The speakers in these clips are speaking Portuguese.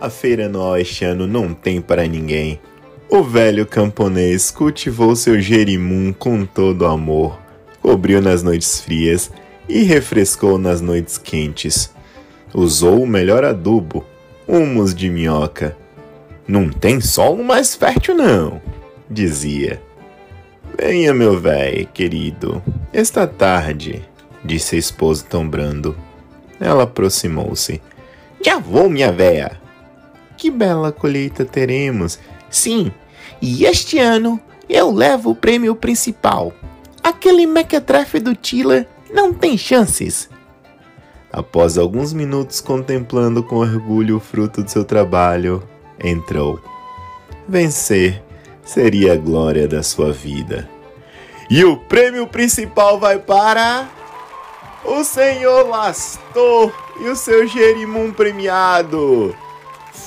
A feira anual este ano não tem para ninguém. O velho camponês cultivou seu jerimum com todo amor, cobriu nas noites frias e refrescou nas noites quentes. Usou o melhor adubo, humus de minhoca. Não tem solo mais fértil, não, dizia. Venha, meu velho querido, esta tarde, disse a esposa tão brando. Ela aproximou-se. Já vou, minha véia. Que bela colheita teremos. Sim, e este ano eu levo o prêmio principal. Aquele mequetrefe do Tiller não tem chances. Após alguns minutos contemplando com orgulho o fruto do seu trabalho, entrou. Vencer seria a glória da sua vida. E o prêmio principal vai para o senhor Lastor e o seu Jerimum premiado.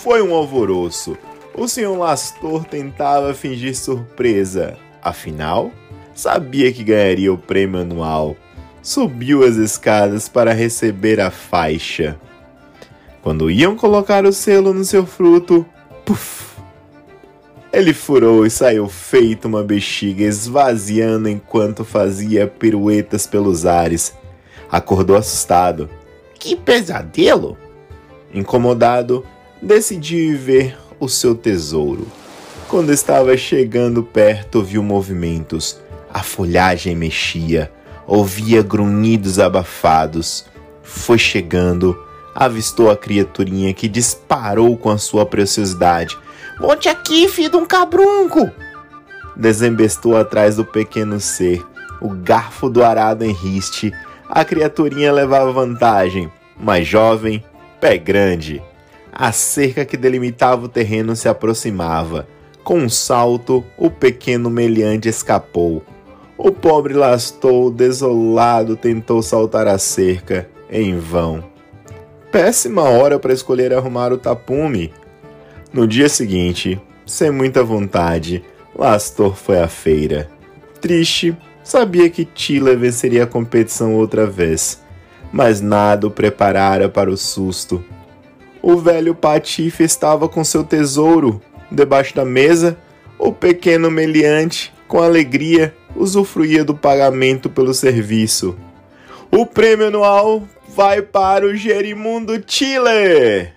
Foi um alvoroço. O senhor Lastor tentava fingir surpresa, afinal, sabia que ganharia o prêmio anual. Subiu as escadas para receber a faixa. Quando iam colocar o selo no seu fruto, puf! Ele furou e saiu feito uma bexiga, esvaziando enquanto fazia piruetas pelos ares. Acordou assustado. Que pesadelo! Incomodado, decidiu ir ver o seu tesouro. Quando estava chegando perto, viu movimentos. A folhagem mexia, ouvia grunhidos abafados. Foi chegando, avistou a criaturinha que disparou com a sua preciosidade Volte aqui, filho de um cabrunco! Desembestou atrás do pequeno ser, o garfo do arado em riste. A criaturinha levava vantagem, mais jovem, pé grande. A cerca que delimitava o terreno se aproximava. Com um salto, o pequeno meliante escapou. O pobre lastou, desolado, tentou saltar a cerca, em vão. Péssima hora para escolher arrumar o tapume. No dia seguinte, sem muita vontade, Lastor foi à feira. Triste, sabia que Tila venceria a competição outra vez, mas nada o preparara para o susto. O velho Patife estava com seu tesouro debaixo da mesa. O pequeno meliante, com alegria, usufruía do pagamento pelo serviço. O prêmio anual vai para o Gerimundo Tiller!